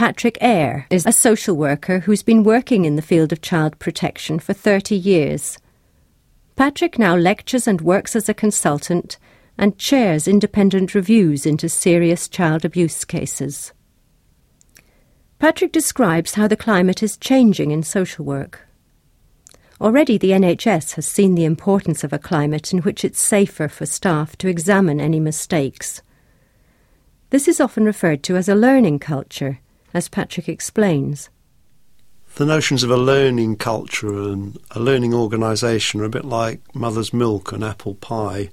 Patrick Ayre is a social worker who's been working in the field of child protection for 30 years. Patrick now lectures and works as a consultant and chairs independent reviews into serious child abuse cases. Patrick describes how the climate is changing in social work. Already the NHS has seen the importance of a climate in which it's safer for staff to examine any mistakes. This is often referred to as a learning culture, as Patrick explains. The notions of a learning culture and a learning organisation are a bit like mother's milk and apple pie.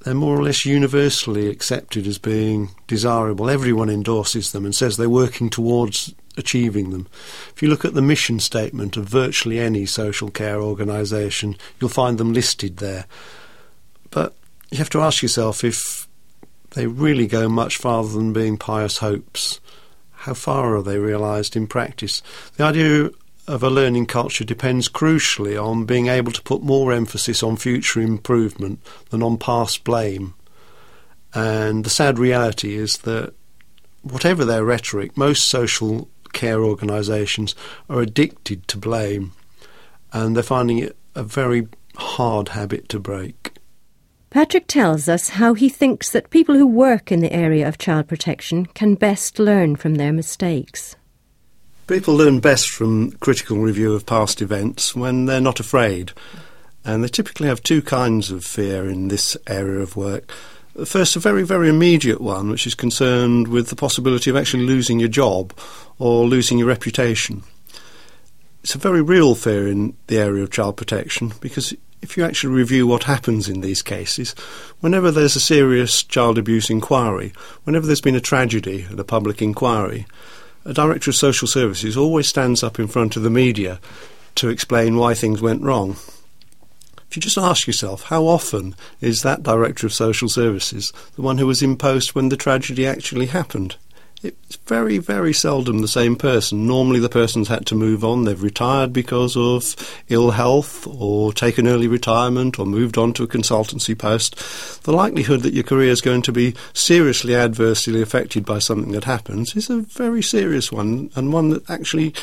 They're more or less universally accepted as being desirable. Everyone endorses them and says they're working towards achieving them. If you look at the mission statement of virtually any social care organisation, you'll find them listed there. But you have to ask yourself if they really go much farther than being pious hopes. How far are they realised in practice? The idea of a learning culture depends crucially on being able to put more emphasis on future improvement than on past blame. And the sad reality is that whatever their rhetoric, most social care organisations are addicted to blame and they're finding it a very hard habit to break. Patrick tells us how he thinks that people who work in the area of child protection can best learn from their mistakes. People learn best from critical review of past events when they're not afraid. And they typically have two kinds of fear in this area of work. First, a very, very immediate one, which is concerned with the possibility of actually losing your job or losing your reputation. It's a very real fear in the area of child protection because if you actually review what happens in these cases, whenever there's a serious child abuse inquiry, whenever there's been a tragedy and a public inquiry, a Director of Social Services always stands up in front of the media to explain why things went wrong. If you just ask yourself, how often is that Director of Social Services the one who was in post when the tragedy actually happened? It's very, very seldom the same person. Normally, the person's had to move on. They've retired because of ill health, or taken early retirement, or moved on to a consultancy post. The likelihood that your career is going to be seriously adversely affected by something that happens is a very serious one, and one that actually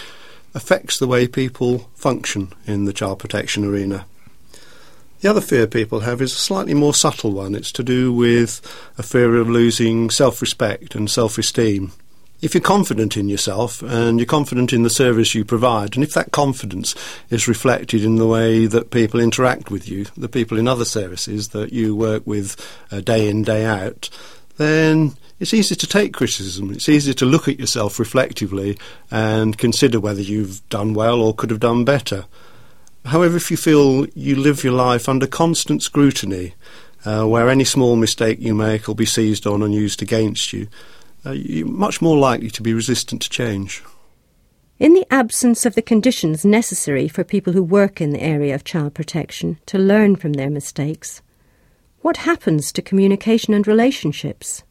affects the way people function in the child protection arena. The other fear people have is a slightly more subtle one. It's to do with a fear of losing self respect and self esteem. If you're confident in yourself and you're confident in the service you provide, and if that confidence is reflected in the way that people interact with you, the people in other services that you work with uh, day in, day out, then it's easy to take criticism. It's easy to look at yourself reflectively and consider whether you've done well or could have done better. However, if you feel you live your life under constant scrutiny, uh, where any small mistake you make will be seized on and used against you, uh, you're much more likely to be resistant to change. In the absence of the conditions necessary for people who work in the area of child protection to learn from their mistakes, what happens to communication and relationships?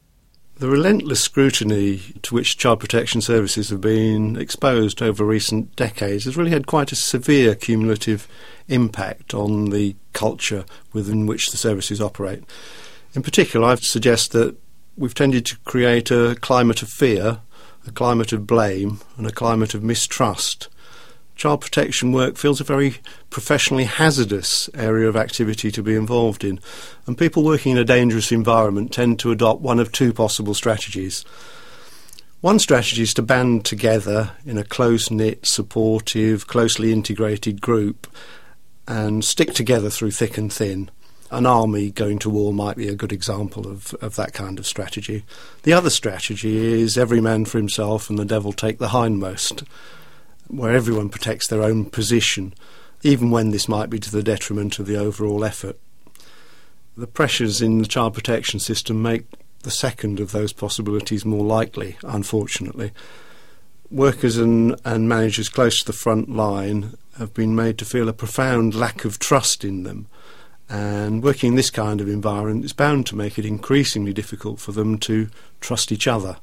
The relentless scrutiny to which child protection services have been exposed over recent decades has really had quite a severe cumulative impact on the culture within which the services operate. In particular, I'd suggest that we've tended to create a climate of fear, a climate of blame, and a climate of mistrust child protection work feels a very professionally hazardous area of activity to be involved in. And people working in a dangerous environment tend to adopt one of two possible strategies. One strategy is to band together in a close knit, supportive, closely integrated group and stick together through thick and thin. An army going to war might be a good example of, of that kind of strategy. The other strategy is every man for himself and the devil take the hindmost where everyone protects their own position, even when this might be to the detriment of the overall effort. The pressures in the child protection system make the second of those possibilities more likely, unfortunately. Workers and, and managers close to the front line have been made to feel a profound lack of trust in them. And working in this kind of environment is bound to make it increasingly difficult for them to trust each other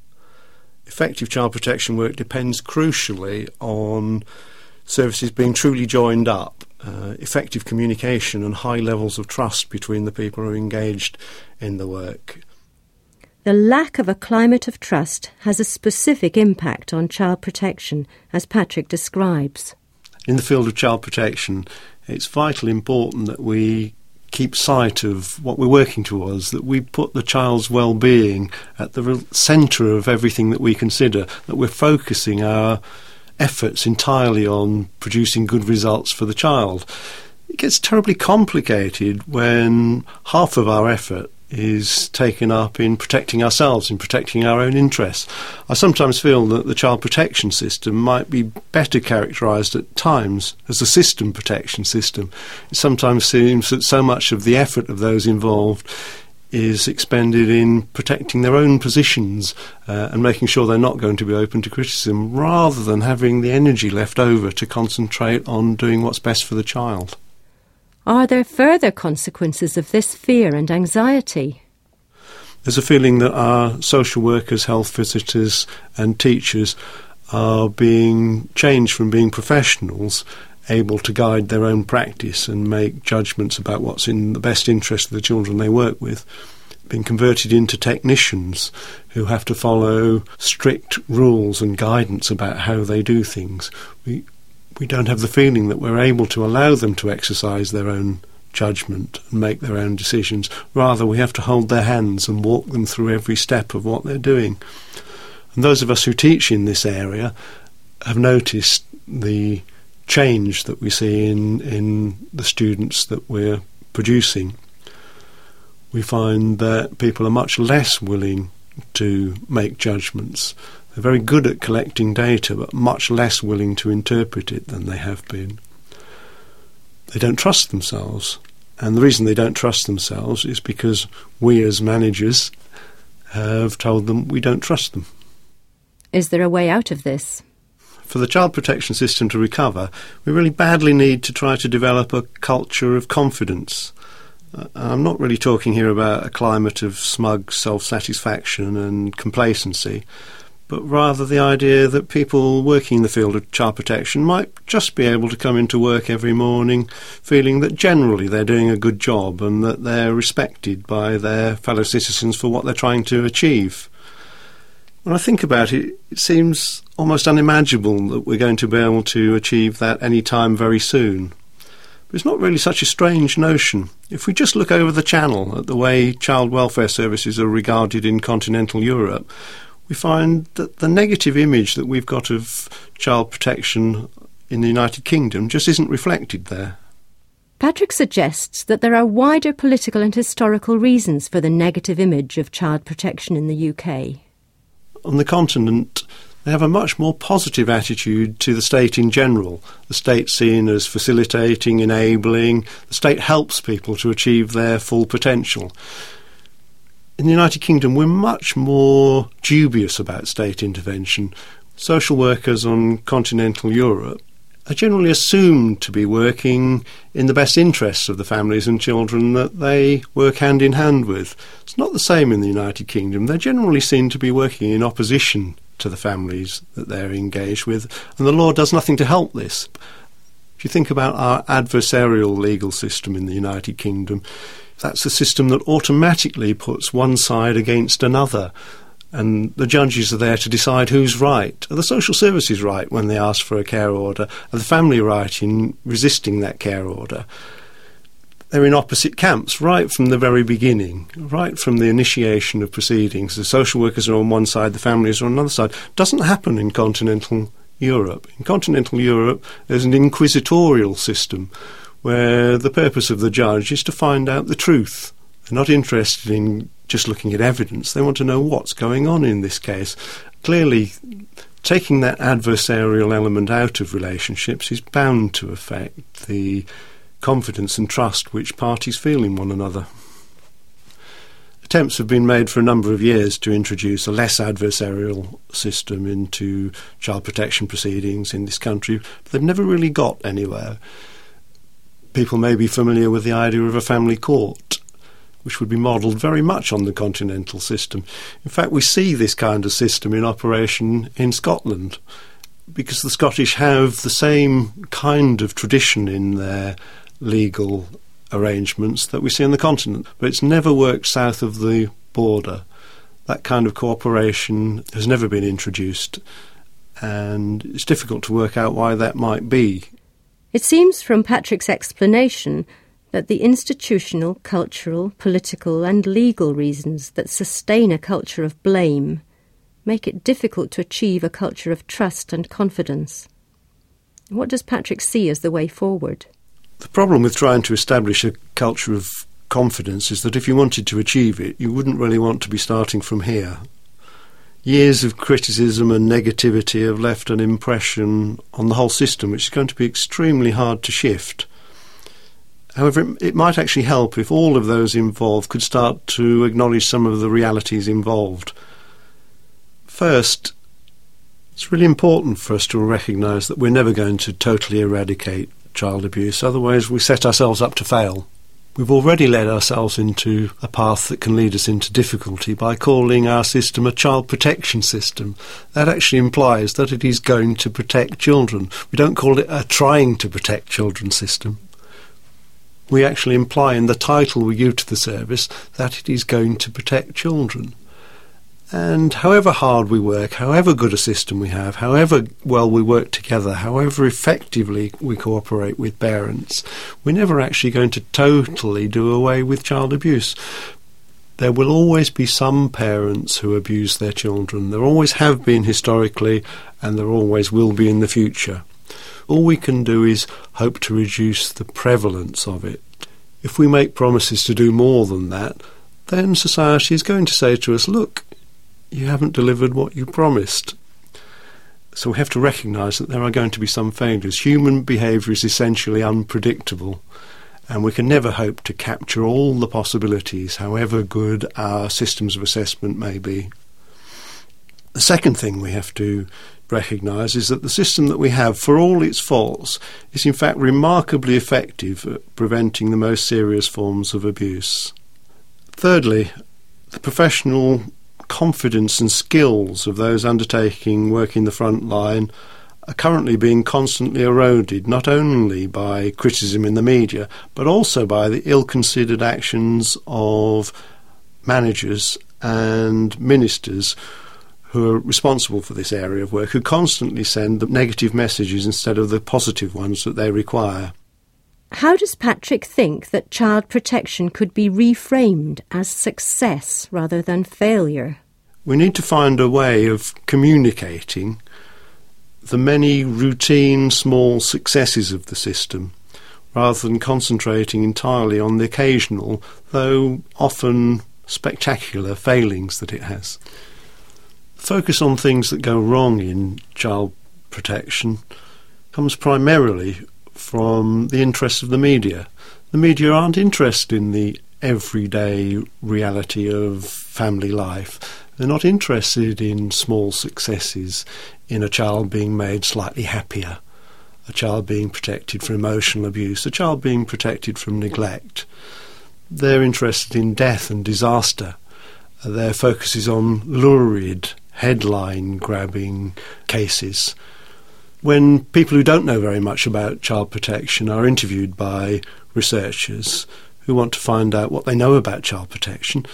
effective child protection work depends crucially on services being truly joined up, uh, effective communication, and high levels of trust between the people who are engaged in the work. the lack of a climate of trust has a specific impact on child protection, as Patrick describes. In the field of child protection, it's vitally important that we keep sight of what we're working towards, that we put the child's well-being at the centre of everything that we consider, that we're focusing our efforts entirely on producing good results for the child. It gets terribly complicated when half of our effort is taken up in protecting ourselves, in protecting our own interests. I sometimes feel that the child protection system might be better characterised at times as a system protection system. It sometimes seems that so much of the effort of those involved is expended in protecting their own positions uh, and making sure they're not going to be open to criticism rather than having the energy left over to concentrate on doing what's best for the child. Are there further consequences of this fear and anxiety? There's a feeling that our social workers, health visitors, and teachers are being changed from being professionals, able to guide their own practice and make judgments about what's in the best interest of the children they work with, being converted into technicians who have to follow strict rules and guidance about how they do things. We we don't have the feeling that we're able to allow them to exercise their own judgment and make their own decisions. Rather, we have to hold their hands and walk them through every step of what they're doing. And those of us who teach in this area have noticed the change that we see in, in the students that we're producing. We find that people are much less willing to make judgments they're very good at collecting data, but much less willing to interpret it than they have been. They don't trust themselves. And the reason they don't trust themselves is because we as managers have told them we don't trust them. Is there a way out of this? For the child protection system to recover, we really badly need to try to develop a culture of confidence. Uh, I'm not really talking here about a climate of smug self satisfaction and complacency but rather the idea that people working in the field of child protection might just be able to come into work every morning feeling that generally they're doing a good job and that they're respected by their fellow citizens for what they're trying to achieve. When I think about it, it seems almost unimaginable that we're going to be able to achieve that any time very soon. But it's not really such a strange notion. If we just look over the channel at the way child welfare services are regarded in continental Europe, we find that the negative image that we've got of child protection in the United Kingdom just isn't reflected there. Patrick suggests that there are wider political and historical reasons for the negative image of child protection in the UK. On the continent, they have a much more positive attitude to the state in general. The state seen as facilitating, enabling, the state helps people to achieve their full potential in the United Kingdom, we're much more dubious about state intervention. Social workers on continental Europe are generally assumed to be working in the best interests of the families and children that they work hand in hand with. It's not the same in the United Kingdom. They're generally seen to be working in opposition to the families that they're engaged with, and the law does nothing to help this. If you think about our adversarial legal system in the United Kingdom, that's a system that automatically puts one side against another. And the judges are there to decide who's right. Are the social services right when they ask for a care order? Are the family right in resisting that care order? They're in opposite camps right from the very beginning, right from the initiation of proceedings. The social workers are on one side, the families are on another side. Doesn't happen in continental Europe. In continental Europe, there's an inquisitorial system where the purpose of the judge is to find out the truth. They're not interested in just looking at evidence, they want to know what's going on in this case. Clearly, taking that adversarial element out of relationships is bound to affect the confidence and trust which parties feel in one another. Attempts have been made for a number of years to introduce a less adversarial system into child protection proceedings in this country, but they've never really got anywhere people may be familiar with the idea of a family court, which would be modelled very much on the continental system. In fact, we see this kind of system in operation in Scotland because the Scottish have the same kind of tradition in their legal arrangements that we see on the continent, but it's never worked south of the border. That kind of cooperation has never been introduced, and it's difficult to work out why that might be. It seems from Patrick's explanation that the institutional, cultural, political, and legal reasons that sustain a culture of blame make it difficult to achieve a culture of trust and confidence. What does Patrick see as the way forward? The problem with trying to establish a culture of confidence is that if you wanted to achieve it, you wouldn't really want to be starting from here. Years of criticism and negativity have left an impression on the whole system which is going to be extremely hard to shift. However, it, might actually help if all of those involved could start to acknowledge some of the realities involved. First, it's really important for us to recognise that we're never going to totally eradicate child abuse, otherwise, we set ourselves up to fail. We've already led ourselves into a path that can lead us into difficulty by calling our system a child protection system. That actually implies that it is going to protect children. We don't call it a trying to protect children system. We actually imply in the title we give to the service that it is going to protect children. And however hard we work, however good a system we have, however well we work together, however effectively we cooperate with parents, we're never actually going to totally do away with child abuse. There will always be some parents who abuse their children. There always have been historically, and there always will be in the future. All we can do is hope to reduce the prevalence of it. If we make promises to do more than that, then society is going to say to us, look, you haven't delivered what you promised. So we have to recognise that there are going to be some failures. Human behaviour is essentially unpredictable, and we can never hope to capture all the possibilities, however good our systems of assessment may be. The second thing we have to recognise is that the system that we have, for all its faults, is in fact remarkably effective at preventing the most serious forms of abuse. Thirdly, the professional confidence and skills of those undertaking work in the front line are currently being constantly eroded, not only by criticism in the media, but also by the ill considered actions of managers and ministers who are responsible for this area of work, who constantly send the negative messages instead of the positive ones that they require. How does Patrick think that child protection could be reframed as success rather than failure? We need to find a way of communicating the many routine small successes of the system rather than concentrating entirely on the occasional, though often spectacular, failings that it has. Focus on things that go wrong in child protection comes primarily from the interests of the media. The media aren't interested in the everyday reality of family life. They're not interested in small successes, in a child being made slightly happier, a child being protected from emotional abuse, a child being protected from neglect. They're interested in death and disaster. Their focus is on lurid, headline grabbing cases when people who don't know very much about child protection are interviewed by researchers who want to find out what they know about child protection,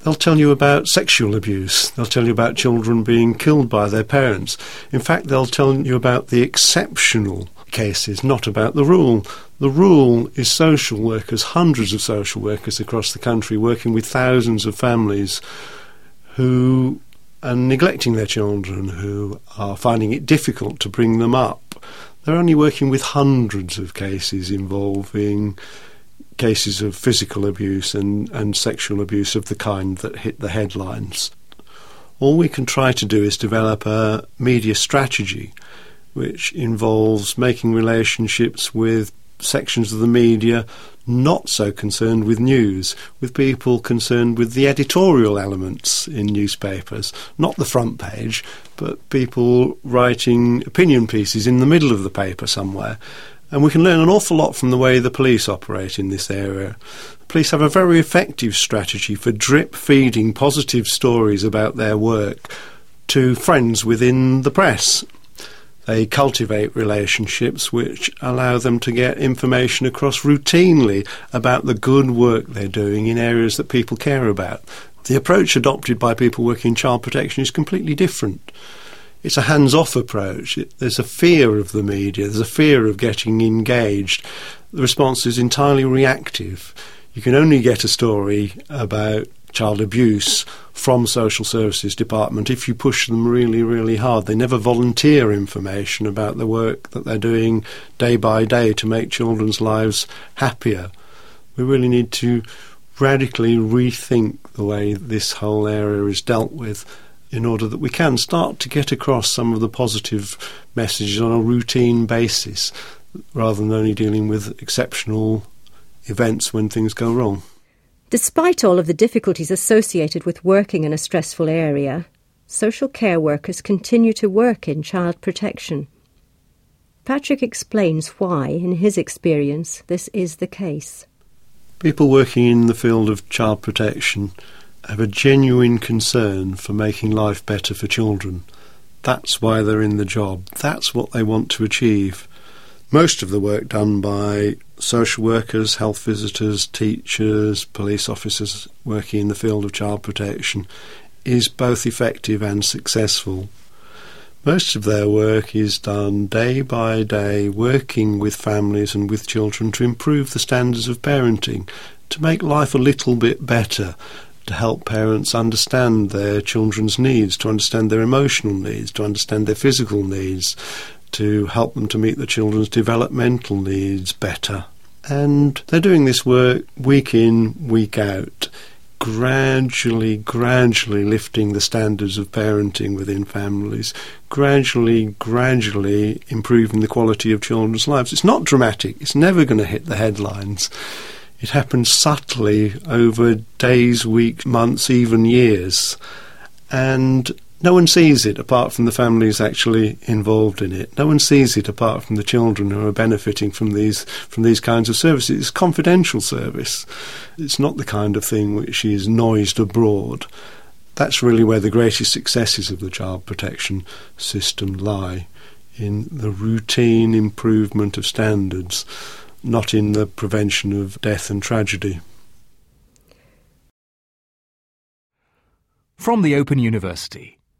they'll tell you about sexual abuse. They'll tell you about children being killed by their parents. In fact, they'll tell you about the exceptional cases, not about the rule. The rule is social workers, hundreds of social workers across the country, working with thousands of families who and neglecting their children who are finding it difficult to bring them up. They're only working with hundreds of cases involving cases of physical abuse and, and sexual abuse of the kind that hit the headlines. All we can try to do is develop a media strategy which involves making relationships with sections of the media not so concerned with news, with people concerned with the editorial elements in newspapers, not the front page, but people writing opinion pieces in the middle of the paper somewhere. And we can learn an awful lot from the way the police operate in this area. The police have a very effective strategy for drip feeding positive stories about their work to friends within the press they cultivate relationships which allow them to get information across routinely about the good work they're doing in areas that people care about. The approach adopted by people working in child protection is completely different. It's a hands off approach. It, there's a fear of the media, there's a fear of getting engaged. The response is entirely reactive. You can only get a story about child abuse from social services department if you push them really really hard they never volunteer information about the work that they're doing day by day to make children's lives happier we really need to radically rethink the way this whole area is dealt with in order that we can start to get across some of the positive messages on a routine basis rather than only dealing with exceptional events when things go wrong. Despite all of the difficulties associated with working in a stressful area, social care workers continue to work in child protection. Patrick explains why, in his experience, this is the case. People working in the field of child protection have a genuine concern for making life better for children. That's why they're in the job. That's what they want to achieve. Most of the work done by social workers, health visitors, teachers, police officers working in the field of child protection is both effective and successful. Most of their work is done day by day, working with families and with children to improve the standards of parenting, to make life a little bit better, to help parents understand their children's needs, to understand their emotional needs, to understand their physical needs, to help them to meet the children's developmental needs better. And they're doing this work week in, week out gradually, gradually lifting the standards of parenting within families, gradually, gradually improving the quality of children's lives. It's not dramatic, it's never going to hit the headlines. It happens subtly over days, weeks, months, even years. And no one sees it apart from the families actually involved in it. No one sees it apart from the children who are benefiting from these from these kinds of services. It's confidential service. It's not the kind of thing which is noised abroad. That's really where the greatest successes of the child protection system lie in the routine improvement of standards, not in the prevention of death and tragedy. From the Open University.